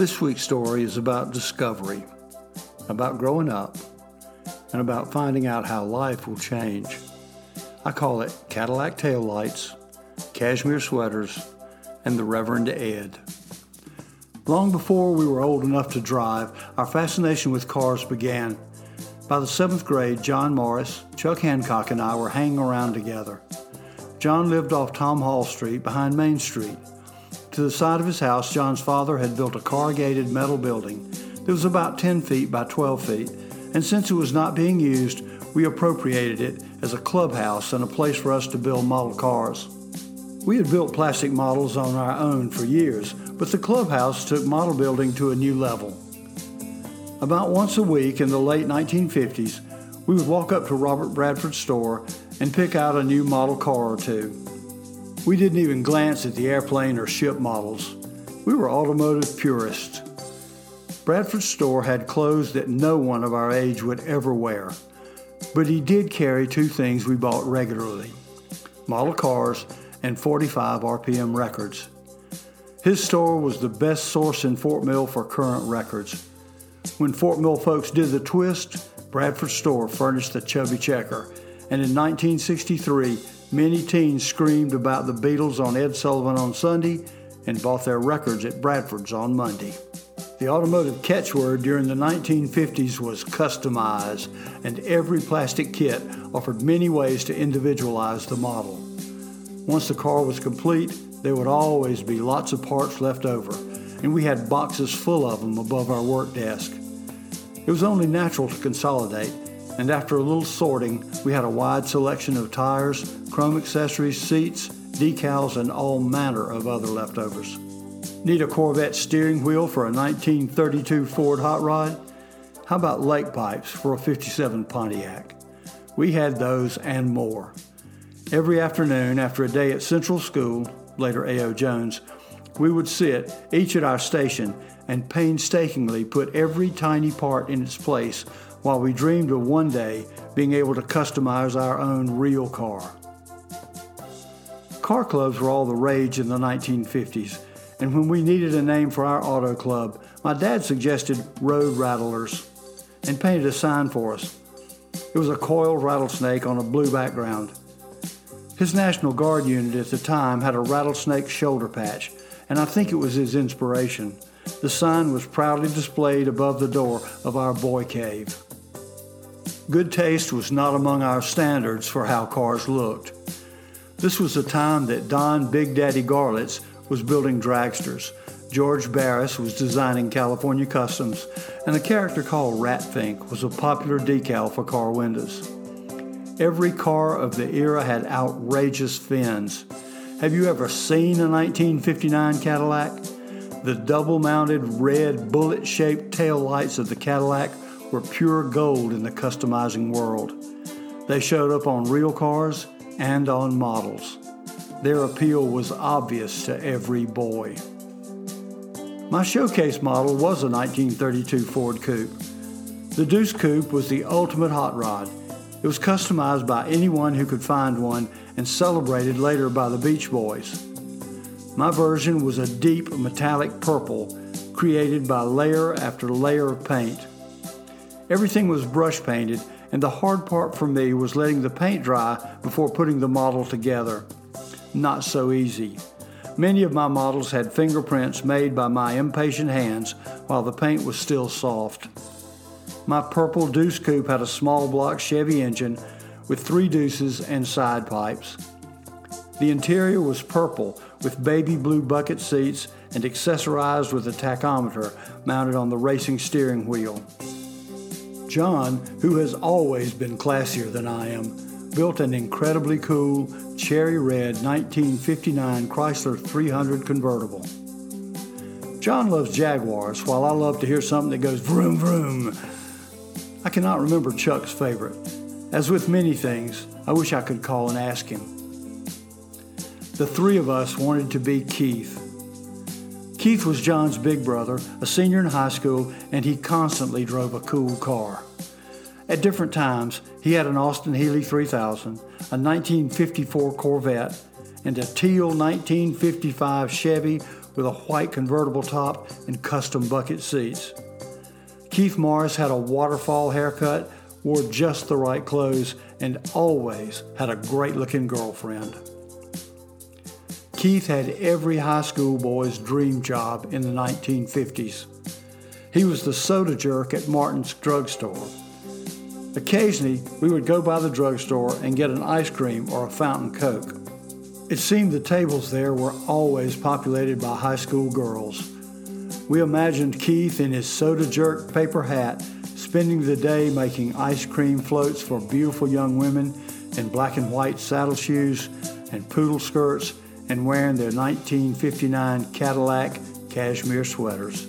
This week's story is about discovery, about growing up, and about finding out how life will change. I call it Cadillac taillights, cashmere sweaters, and the Reverend Ed. Long before we were old enough to drive, our fascination with cars began. By the seventh grade, John Morris, Chuck Hancock, and I were hanging around together. John lived off Tom Hall Street behind Main Street. To the side of his house, John's father had built a corrugated metal building that was about 10 feet by 12 feet, and since it was not being used, we appropriated it as a clubhouse and a place for us to build model cars. We had built plastic models on our own for years, but the clubhouse took model building to a new level. About once a week in the late 1950s, we would walk up to Robert Bradford's store and pick out a new model car or two. We didn't even glance at the airplane or ship models. We were automotive purists. Bradford's store had clothes that no one of our age would ever wear, but he did carry two things we bought regularly model cars and 45 RPM records. His store was the best source in Fort Mill for current records. When Fort Mill folks did the twist, Bradford's store furnished the chubby checker, and in 1963, many teens screamed about the Beatles on Ed Sullivan on Sunday and bought their records at Bradford's on Monday. The automotive catchword during the 1950s was customize, and every plastic kit offered many ways to individualize the model. Once the car was complete, there would always be lots of parts left over, and we had boxes full of them above our work desk. It was only natural to consolidate, and after a little sorting, we had a wide selection of tires, chrome accessories, seats, decals, and all manner of other leftovers. Need a Corvette steering wheel for a 1932 Ford Hot Rod? How about lake pipes for a 57 Pontiac? We had those and more. Every afternoon after a day at Central School, later A.O. Jones, we would sit, each at our station, and painstakingly put every tiny part in its place while we dreamed of one day being able to customize our own real car. Car clubs were all the rage in the 1950s and when we needed a name for our auto club, my dad suggested Road Rattlers and painted a sign for us. It was a coiled rattlesnake on a blue background. His National Guard unit at the time had a rattlesnake shoulder patch, and I think it was his inspiration. The sign was proudly displayed above the door of our boy cave. Good taste was not among our standards for how cars looked. This was the time that Don Big Daddy Garlits was building dragsters. George Barris was designing California customs, and a character called Ratfink was a popular decal for car windows. Every car of the era had outrageous fins. Have you ever seen a 1959 Cadillac? The double mounted red bullet shaped tail lights of the Cadillac were pure gold in the customizing world. They showed up on real cars and on models. Their appeal was obvious to every boy. My showcase model was a 1932 Ford Coupe. The Deuce Coupe was the ultimate hot rod. It was customized by anyone who could find one and celebrated later by the Beach Boys. My version was a deep metallic purple created by layer after layer of paint. Everything was brush painted, and the hard part for me was letting the paint dry before putting the model together not so easy. Many of my models had fingerprints made by my impatient hands while the paint was still soft. My purple Deuce Coupe had a small block Chevy engine with three deuces and side pipes. The interior was purple with baby blue bucket seats and accessorized with a tachometer mounted on the racing steering wheel. John, who has always been classier than I am, built an incredibly cool cherry red 1959 Chrysler 300 convertible. John loves Jaguars, while I love to hear something that goes vroom vroom. I cannot remember Chuck's favorite. As with many things, I wish I could call and ask him. The three of us wanted to be Keith. Keith was John's big brother, a senior in high school, and he constantly drove a cool car. At different times, he had an Austin Healey 3000, a 1954 Corvette, and a teal 1955 Chevy with a white convertible top and custom bucket seats. Keith Morris had a waterfall haircut, wore just the right clothes, and always had a great looking girlfriend. Keith had every high school boy's dream job in the 1950s. He was the soda jerk at Martin's drugstore. Occasionally, we would go by the drugstore and get an ice cream or a fountain coke. It seemed the tables there were always populated by high school girls. We imagined Keith in his soda jerk paper hat spending the day making ice cream floats for beautiful young women in black and white saddle shoes and poodle skirts and wearing their 1959 Cadillac cashmere sweaters.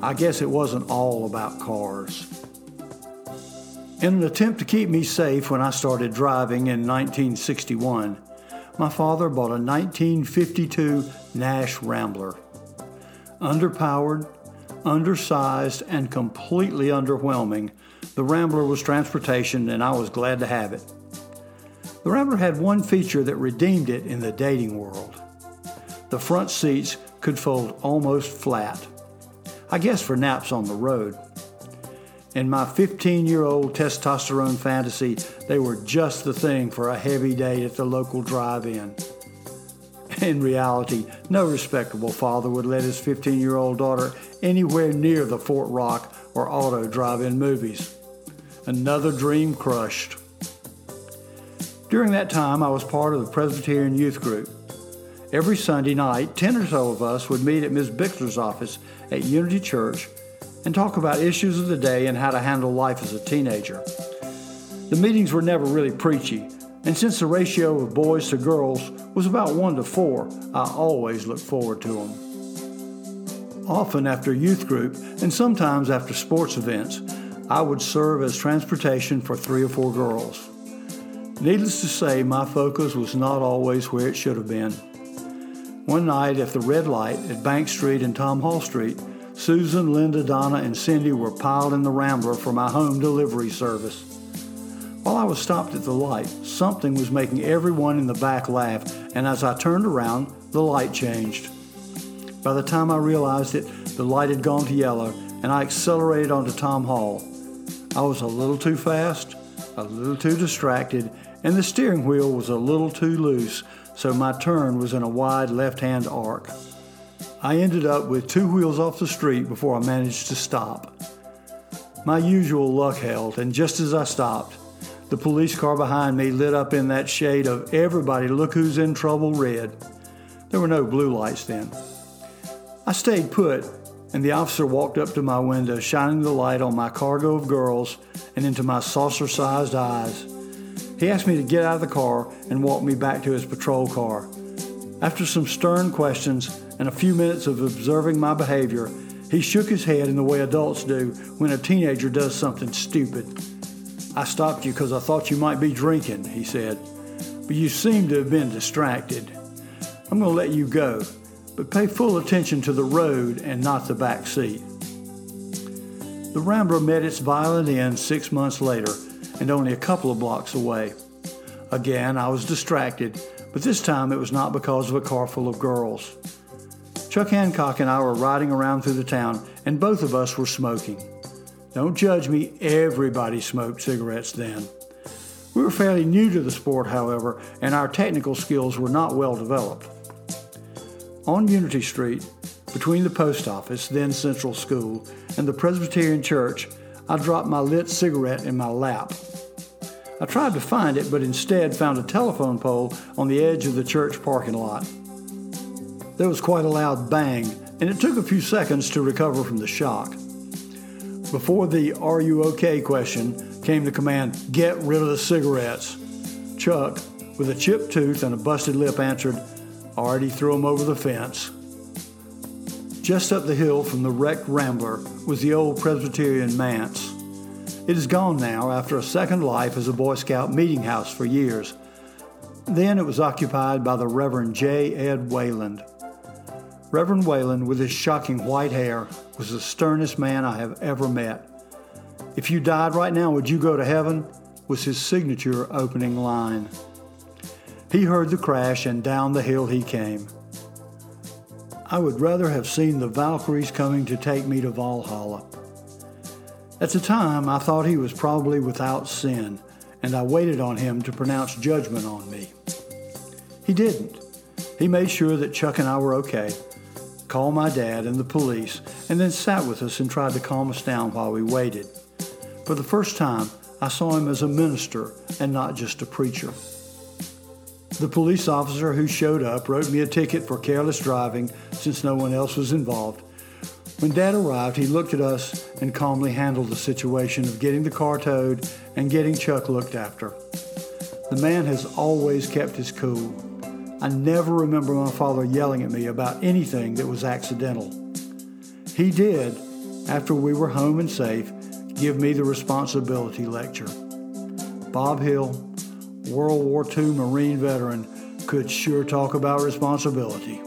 I guess it wasn't all about cars. In an attempt to keep me safe when I started driving in 1961, my father bought a 1952 Nash Rambler. Underpowered, undersized, and completely underwhelming, the Rambler was transportation, and I was glad to have it. The Rambler had one feature that redeemed it in the dating world. The front seats could fold almost flat. I guess for naps on the road. In my 15 year old testosterone fantasy, they were just the thing for a heavy day at the local drive in. In reality, no respectable father would let his 15 year old daughter anywhere near the Fort Rock or Auto drive in movies. Another dream crushed. During that time, I was part of the Presbyterian Youth Group. Every Sunday night, 10 or so of us would meet at Ms. Bixler's office at Unity Church and talk about issues of the day and how to handle life as a teenager. The meetings were never really preachy, and since the ratio of boys to girls was about 1 to 4, I always looked forward to them. Often after youth group, and sometimes after sports events, I would serve as transportation for three or four girls. Needless to say, my focus was not always where it should have been. One night at the red light at Bank Street and Tom Hall Street, Susan, Linda, Donna, and Cindy were piled in the Rambler for my home delivery service. While I was stopped at the light, something was making everyone in the back laugh, and as I turned around, the light changed. By the time I realized it, the light had gone to yellow, and I accelerated onto Tom Hall. I was a little too fast, a little too distracted, and the steering wheel was a little too loose, so my turn was in a wide left hand arc. I ended up with two wheels off the street before I managed to stop. My usual luck held, and just as I stopped, the police car behind me lit up in that shade of everybody look who's in trouble red. There were no blue lights then. I stayed put, and the officer walked up to my window, shining the light on my cargo of girls and into my saucer sized eyes. He asked me to get out of the car and walk me back to his patrol car. After some stern questions and a few minutes of observing my behavior, he shook his head in the way adults do when a teenager does something stupid. I stopped you because I thought you might be drinking, he said, but you seem to have been distracted. I'm going to let you go, but pay full attention to the road and not the back seat. The Rambler met its violent end six months later and only a couple of blocks away. Again, I was distracted, but this time it was not because of a car full of girls. Chuck Hancock and I were riding around through the town, and both of us were smoking. Don't judge me, everybody smoked cigarettes then. We were fairly new to the sport, however, and our technical skills were not well developed. On Unity Street, between the post office, then Central School, and the Presbyterian Church, I dropped my lit cigarette in my lap. I tried to find it, but instead found a telephone pole on the edge of the church parking lot. There was quite a loud bang, and it took a few seconds to recover from the shock. Before the Are you okay question came the command, Get rid of the cigarettes. Chuck, with a chipped tooth and a busted lip, answered, Already threw them over the fence. Just up the hill from the wrecked Rambler was the old Presbyterian manse. It is gone now after a second life as a Boy Scout meeting house for years. Then it was occupied by the Reverend J. Ed Wayland. Reverend Wayland, with his shocking white hair, was the sternest man I have ever met. If you died right now, would you go to heaven? was his signature opening line. He heard the crash and down the hill he came. I would rather have seen the Valkyries coming to take me to Valhalla. At the time, I thought he was probably without sin, and I waited on him to pronounce judgment on me. He didn't. He made sure that Chuck and I were okay, called my dad and the police, and then sat with us and tried to calm us down while we waited. For the first time, I saw him as a minister and not just a preacher. The police officer who showed up wrote me a ticket for careless driving since no one else was involved. When Dad arrived, he looked at us and calmly handled the situation of getting the car towed and getting Chuck looked after. The man has always kept his cool. I never remember my father yelling at me about anything that was accidental. He did, after we were home and safe, give me the responsibility lecture. Bob Hill, World War II Marine veteran, could sure talk about responsibility.